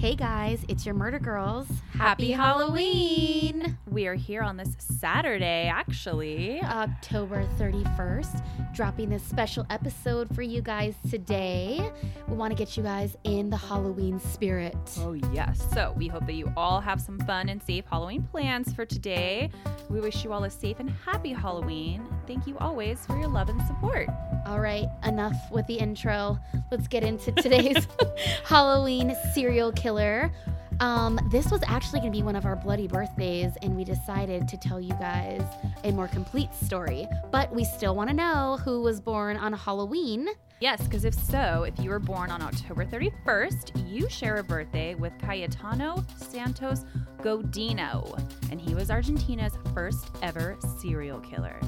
Hey guys, it's your murder girls. Happy Halloween! We are here on this Saturday, actually. October 31st, dropping this special episode for you guys today. We want to get you guys in the Halloween spirit. Oh, yes. So, we hope that you all have some fun and safe Halloween plans for today. We wish you all a safe and happy Halloween. Thank you always for your love and support. All right, enough with the intro. Let's get into today's Halloween serial killer. Um, this was actually going to be one of our bloody birthdays, and we decided to tell you guys a more complete story. But we still want to know who was born on Halloween. Yes, because if so, if you were born on October 31st, you share a birthday with Cayetano Santos Godino, and he was Argentina's first ever serial killer.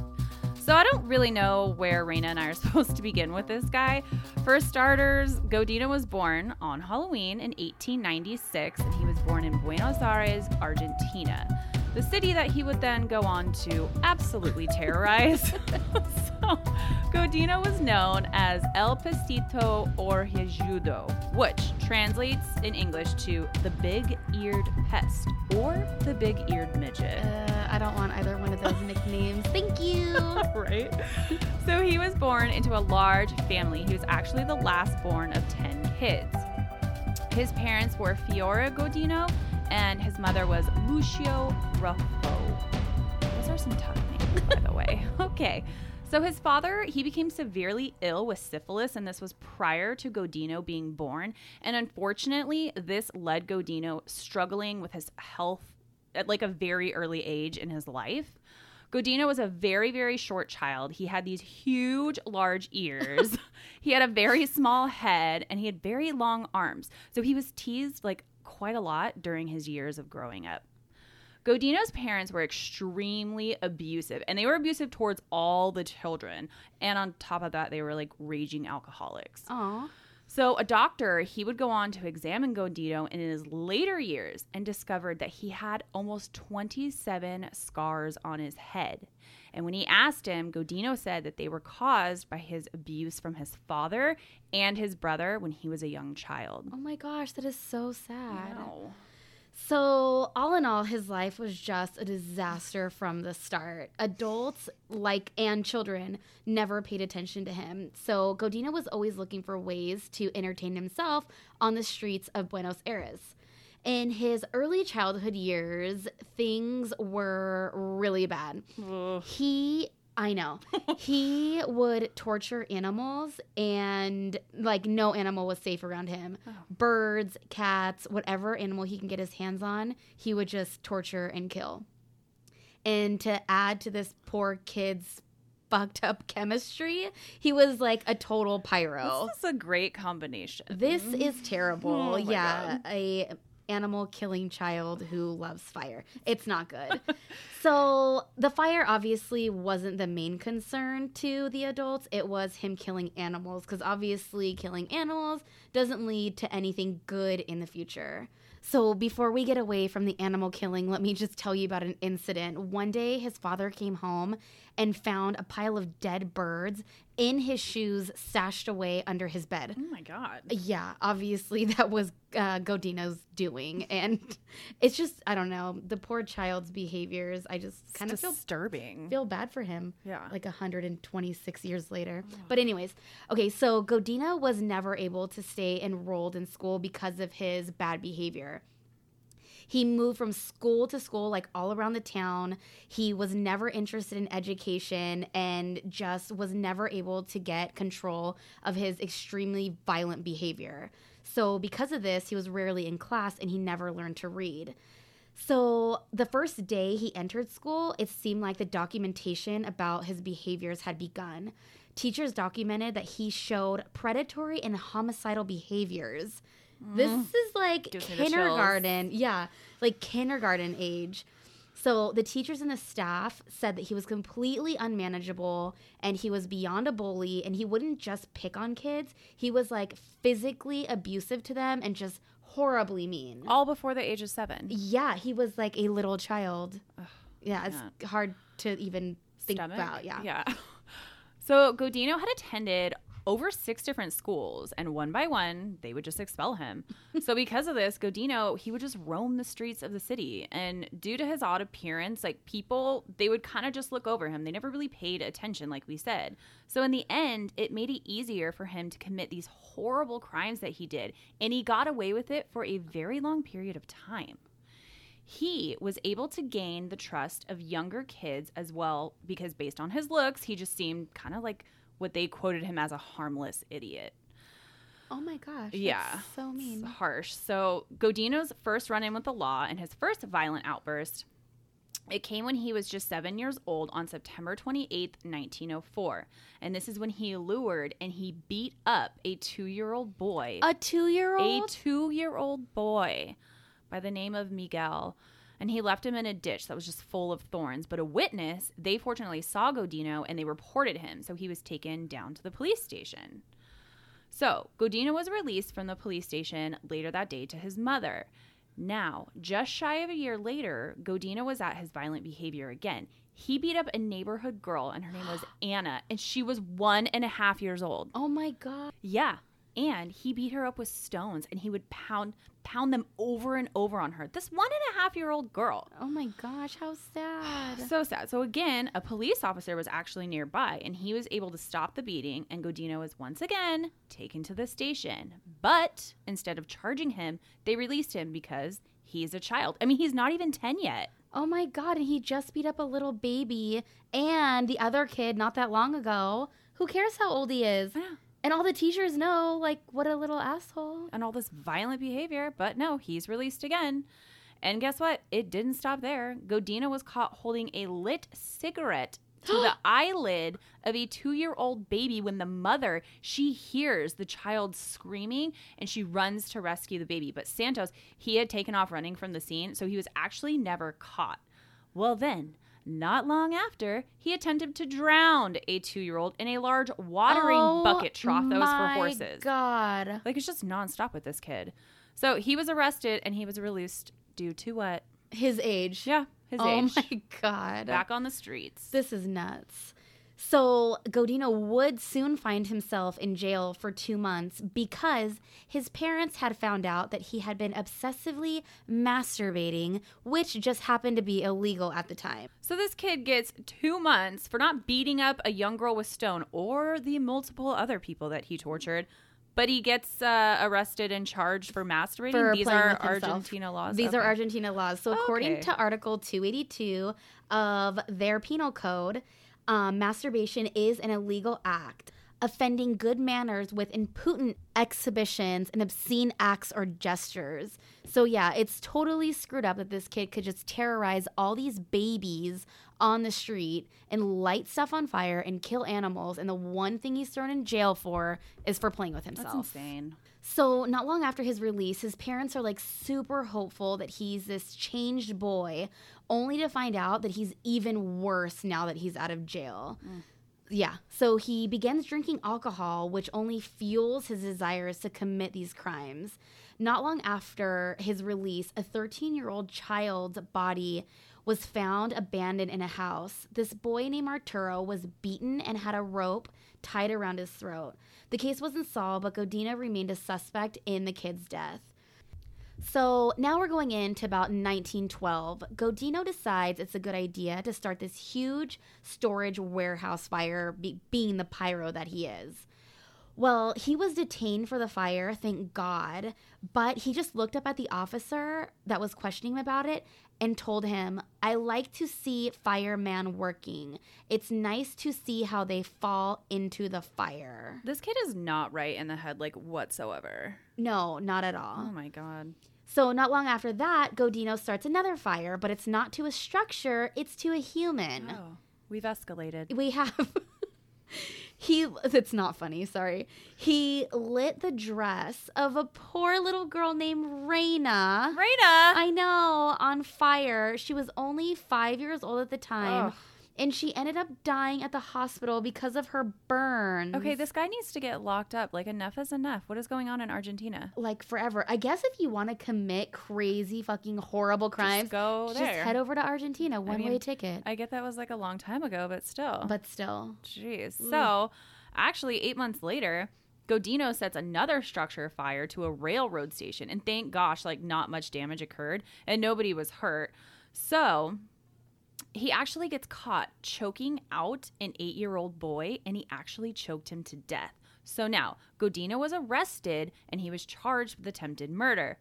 So I don't really know where Reyna and I are supposed to begin with this guy. For starters, Godino was born on Halloween in 1896, and he was born in Buenos Aires, Argentina the city that he would then go on to absolutely terrorize. so, Godino was known as El Petiso Orejudo, which translates in English to the big eared pest or the big eared midget. Uh, I don't want either one of those nicknames. Thank you. right? So, he was born into a large family. He was actually the last born of 10 kids. His parents were Fiore Godino and his mother was Lucía Ruffo. Those are some tough names, by the way. Okay. So his father, he became severely ill with syphilis, and this was prior to Godino being born. And unfortunately, this led Godino struggling with his health at like a very early age in his life. Godino was a very, very short child. He had these huge, large ears. he had a very small head, and he had very long arms. So he was teased like quite a lot during his years of growing up. Godino's parents were extremely abusive, and they were abusive towards all the children. And on top of that, they were like raging alcoholics. Aww. So, a doctor, he would go on to examine Godino in his later years and discovered that he had almost 27 scars on his head. And when he asked him, Godino said that they were caused by his abuse from his father and his brother when he was a young child. Oh my gosh, that is so sad. So, all in all, his life was just a disaster from the start. Adults, like and children, never paid attention to him. So, Godino was always looking for ways to entertain himself on the streets of Buenos Aires. In his early childhood years, things were really bad. Ugh. He I know. he would torture animals and like no animal was safe around him. Oh. Birds, cats, whatever animal he can get his hands on, he would just torture and kill. And to add to this poor kid's fucked up chemistry, he was like a total pyro. This is a great combination. This is terrible. Oh yeah, God. a animal killing child who loves fire. It's not good. so the fire obviously wasn't the main concern to the adults. It was him killing animals because obviously killing animals doesn't lead to anything good in the future. So, before we get away from the animal killing, let me just tell you about an incident. One day, his father came home and found a pile of dead birds in his shoes stashed away under his bed. Oh my god. Yeah, obviously that was uh, Godino's doing, and it's just I don't know the poor child's behaviors. I just kind of feel disturbing. feel bad for him. yeah. Like 126 years later. But anyways, okay, so Godino was never able to stay enrolled in school because of his bad behavior. He moved from school to school, like all around the town. He was never interested in education and just was never able to get control of his extremely violent behavior. So, because of this, he was rarely in class and he never learned to read. So, the first day he entered school, it seemed like the documentation about his behaviors had begun. Teachers documented that he showed predatory and homicidal behaviors. This mm. is like Gives me the chills. kindergarten. Yeah, like kindergarten age. So the teachers and the staff said that he was completely unmanageable and he was beyond a bully and he wouldn't just pick on kids. He was like physically abusive to them and just horribly mean. All before the age of seven. Yeah, he was like a little child. Yeah, it's hard to even think Stomach? about. Yeah. Yeah. So Godino had attended over six different schools, and one by one, they would just expel him. so, because of this, Godino, he would just roam the streets of the city. And due to his odd appearance, like people, they would kind of just look over him. They never really paid attention, like we said. So, in the end, it made it easier for him to commit these horrible crimes that he did. And he got away with it for a very long period of time he was able to gain the trust of younger kids as well because based on his looks he just seemed kind of like what they quoted him as a harmless idiot Oh my gosh. Yeah. so mean. It's harsh so godino's first run-in with the law and his first violent outburst it came when he was just seven years old on September 28th, 1904. And this is when he lured and he beat up a two year old boy. A two year old? a two year old boy by the name of Miguel. And he left him in a ditch that was just full of thorns. But a witness, they fortunately saw Godino and they reported him. So he was taken down to the police station. So Godino was released from the police station later that day to his mother. Now, just shy of a year later, Godino was at his violent behavior again. He beat up a neighborhood girl, and her name was Anna, and she was one and a half years old. Oh my god. Yeah. And he beat her up with stones and he would pound pound them over and over on her. This one and a half year old girl. Oh my gosh, how sad. So sad. So again, a police officer was actually nearby and he was able to stop the beating and Godino was once again taken to the station. But instead of charging him, they released him because he's a child. I mean, he's not even 10 yet. Oh my god, and he just beat up a little baby and the other kid not that long ago. Who cares how old he is? And all the teachers know, like, what a little asshole. and all this violent behavior, but no, he's released again. And guess what? It didn't stop there. Godino was caught holding a lit cigarette to the eyelid of a two year old baby when the mother she hears the child screaming and she runs to rescue the baby but santos he had taken off running from the scene so he was actually never caught well then not long after he attempted to drown a two year old in a large watering Oh bucket trough that was for my horses God. like it's just nonstop with this kid. So he was arrested and he was released due to what? His age. Yeah, his oh age. Oh my God. Back on the streets. This is nuts. So Godino would soon find himself in jail for two months because his parents had found out that he had been obsessively masturbating, which just happened to be illegal at the time. So this kid gets two months for not beating up a young girl with stone or the multiple other people that he tortured. But he gets uh, arrested and charged for masturbating. For These are. Argentina laws. These are Argentina laws. So, according Okay. to Article 282 of their penal code, um, masturbation is an illegal act, offending good manners with impudent exhibitions and obscene acts or gestures. So, yeah, it's totally screwed up that this kid could just terrorize all these babies on the street and light stuff on fire and kill animals. And the one thing he's thrown in jail for is for playing with himself. That's insane. So, not long after his release, his parents are like super hopeful that he's this changed boy, only to find out that he's even worse now that he's out of jail. Mm. Yeah. So, he begins drinking alcohol, which only fuels his desires to commit these crimes. Not long after his release, a 13 year old child's body was found abandoned in a house. This boy named Arturo was beaten and had a rope tied around his throat. The case wasn't solved, but Godino remained a suspect in the kid's death. So now we're going into about 1912. Godino decides it's a good idea to start this huge storage warehouse fire, be- being the pyro that he is. Well, he was detained for the fire, thank God, but he just looked up at the officer that was questioning him about it and told him, I like to see fireman working. It's nice to see how they fall into the fire. This kid is not right in the head, like whatsoever. No, not at all. Oh my god. So, not long after that, Godino starts another fire, but it's not to a structure, it's to a human. Oh, we've escalated. We have. he. It's not funny, sorry. He lit the dress of a poor little girl named Reyna. Reyna. I know, on fire. She was only five years old at the time. Ugh. And she ended up dying at the hospital because of her burn. Okay, this guy needs to get locked up. Like enough is enough. What is going on in Argentina? like forever. I guess if you want to commit crazy, fucking horrible crimes, Just go just there. head over to Argentina. One way mean, ticket. I get that was like a long time ago, but still. but still. Jeez. Mm. So, Actually, eight months later, Godino sets another structure fire to a railroad station. And thank gosh, like, not much damage occurred and nobody was hurt. So he actually gets caught choking out an eight year old boy and he actually choked him to death. So now, Godino was arrested and he was charged with attempted murder.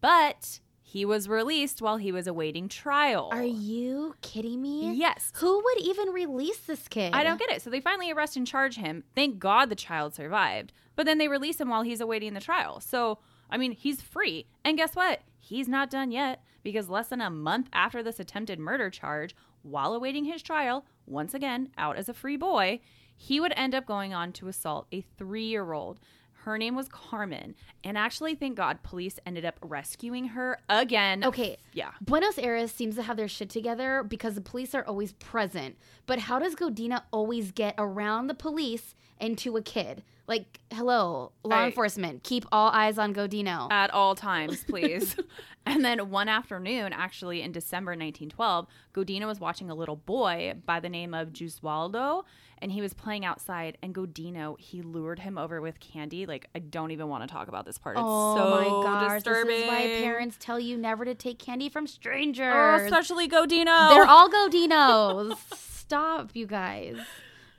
But he was released while he was awaiting trial. Are you kidding me? Yes. Who would even release this kid? I don't get it. So they finally arrest and charge him. Thank God the child survived. But then they release him while he's awaiting the trial. So, I mean, he's free. And guess what? He's not done yet because less than a month after this attempted murder charge, while awaiting his trial, once again out as a free boy, he would end up going on to assault a three year old. Her name was Carmen. And actually, thank God, police ended up rescuing her again. Okay. Yeah. Buenos Aires seems to have their shit together because the police are always present. But how does Godino always get around the police and to a kid? Like, hello, law I- enforcement, keep all eyes on Godino. At all times, please. and then one afternoon, actually in December 1912, Godino was watching a little boy by the name of Jesualdo, and he was playing outside. And Godino, he lured him over with candy. Like, I don't even want to talk about this part. It's oh so my gosh, disturbing. this is why parents tell you never to take candy from Oh, strangers. especially Godino. They're all Godinos. Stop, you guys.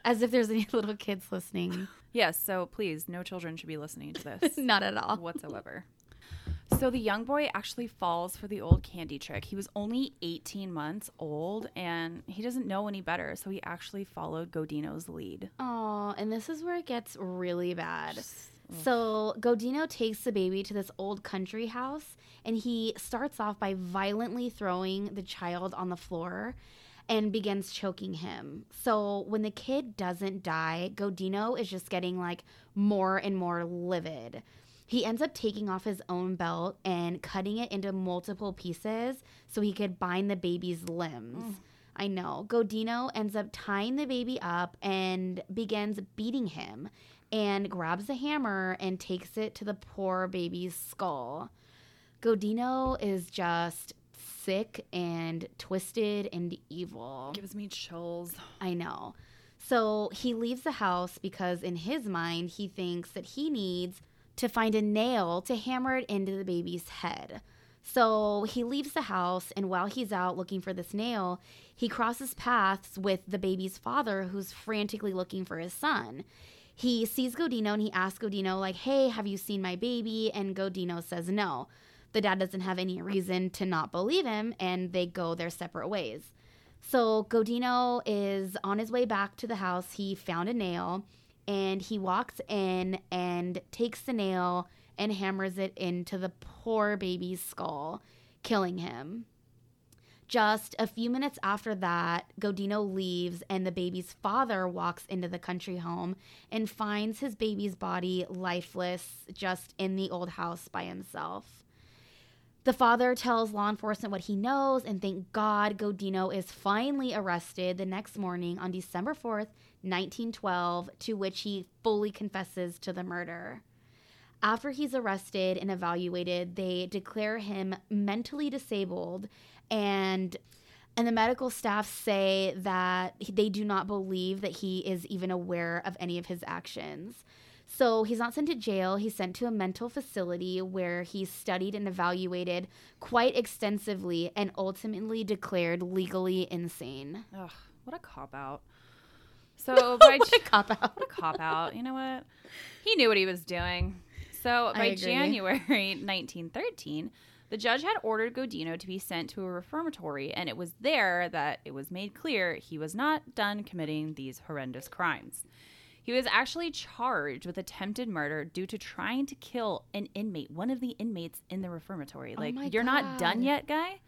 As if there's any little kids listening. Yes, so please, no children should be listening to this. Not at all. whatsoever. So the young boy actually falls for the old candy trick. He was only 18 months old and he doesn't know any better. So he actually followed Godino's lead. Oh, and this is where it gets really bad. So Godino takes the baby to this old country house and he starts off by violently throwing the child on the floor and begins choking him. So when the kid doesn't die, Godino is just getting like more and more livid. He ends up taking off his own belt and cutting it into multiple pieces so he could bind the baby's limbs. Mm. I know. Godino ends up tying the baby up and begins beating him and grabs a hammer and takes it to the poor baby's skull. Godino is just sick and twisted and evil. Gives me chills. I know. So he leaves the house because, in his mind, he thinks that he needs to find a nail to hammer it into the baby's head. So he leaves the house, and while he's out looking for this nail, he crosses paths with the baby's father, who's frantically looking for his son. He sees Godino and he asks Godino, like, hey, have you seen my baby? And Godino says no. The dad doesn't have any reason to not believe him, and they go their separate ways. So Godino is on his way back to the house. He found a nail and he walks in and takes the nail and hammers it into the poor baby's skull, killing him. Just a few minutes after that, Godino leaves and the baby's father walks into the country home and finds his baby's body lifeless just in the old house by himself. The father tells law enforcement what he knows, and thank God Godino is finally arrested the next morning on December 4th, 1912, to which he fully confesses to the murder. After he's arrested and evaluated, they declare him mentally disabled and and the medical staff say that they do not believe that he is even aware of any of his actions. So he's not sent to jail. He's sent to a mental facility where he's studied and evaluated quite extensively and ultimately declared legally insane. Ugh, what a cop out. So by What a cop out. what a cop out. You know what? He knew what he was doing. So by. January 1913, the judge had ordered Godino to be sent to a reformatory, and it was there that it was made clear he was not done committing these horrendous crimes. He was actually charged with attempted murder due to trying to kill an inmate, one of the inmates in the reformatory. Oh like, Oh you're not done yet, guy?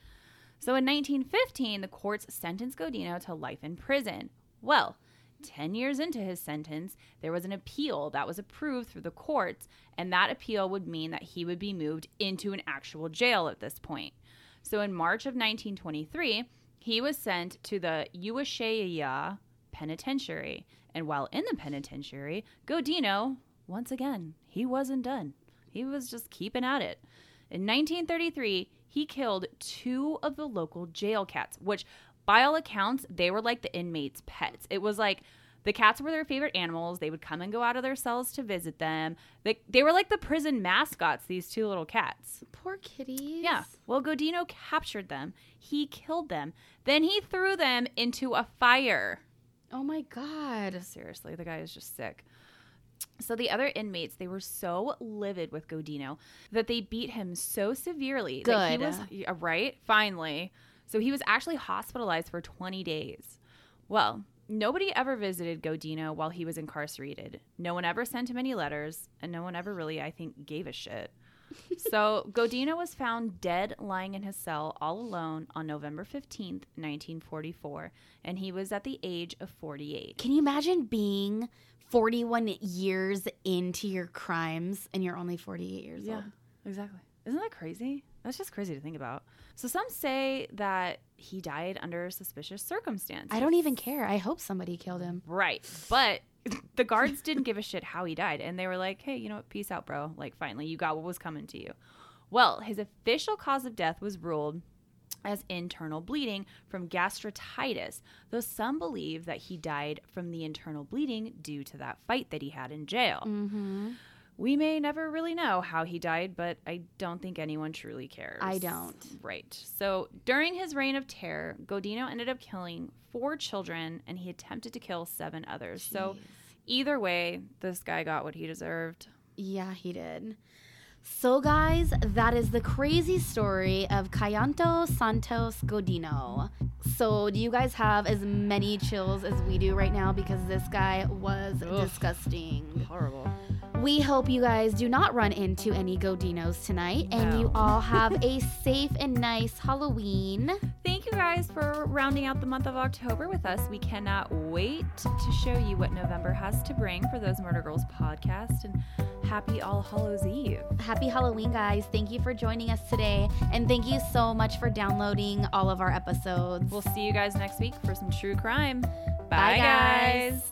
So in 1915, the courts sentenced Godino to life in prison. Well, 10 years into his sentence, there was an appeal that was approved through the courts, and that appeal would mean that he would be moved into an actual jail at this point. So in March of 1923, he was sent to the Ushuaia Penitentiary, and while in the penitentiary, Godino, once again, he wasn't done. He was just keeping at it. In 1933, he killed two of the local jail cats, which, by all accounts, they were like the inmates' pets. It was like The cats were their favorite animals. They would come and go out of their cells to visit them. They, they were like the prison mascots, these two little cats. Poor kitties. Yeah. Well, Godino captured them. He killed them. Then he threw them into a fire. Oh my god. Seriously, the guy is just sick. So the other inmates, they were so livid with Godino that they beat him so severely that he was yeah, right. Finally, so he was actually hospitalized for 20 days. Well, nobody ever visited Godino while he was incarcerated. No one ever sent him any letters, and no one ever really, I think, gave a shit. So Godino was found dead lying in his cell all alone on November 15th, 1944, and he was at the age of 48. Can you imagine being 41 years into your crimes and you're only 48 years Yeah, old? exactly. Isn't that crazy? That's just crazy to think about. So some say that he died under suspicious circumstances. I don't even care. I hope somebody killed him. Right. But the guards didn't give a shit how he died. And they were like, hey, you know what? Peace out, bro. Like, finally, you got what was coming to you. Well, his official cause of death was ruled as internal bleeding from gastritis, though some believe that he died from the internal bleeding due to that fight that he had in jail. Mm-hmm. We may never really know how he died, but I don't think anyone truly cares. I don't. Right. So during his reign of terror, Godino ended up killing four children and he attempted to kill seven others. So either way, this guy got what he deserved. Yeah, he did. So, guys, that is the crazy story of Cayetano Santos Godino. So, do you guys have as many chills as we do right now? Because this guy was Ugh. disgusting. Horrible. We hope you guys do not run into any Godinos tonight and you all have a safe and nice Halloween. Thank you guys for rounding out the month of October with us. We cannot wait to show you what November has to bring for those Murder Girls podcast and happy All Hallows Eve. Happy Halloween, guys. Thank you for joining us today. And thank you so much for downloading all of our episodes. We'll see you guys next week for some true crime. Bye, guys.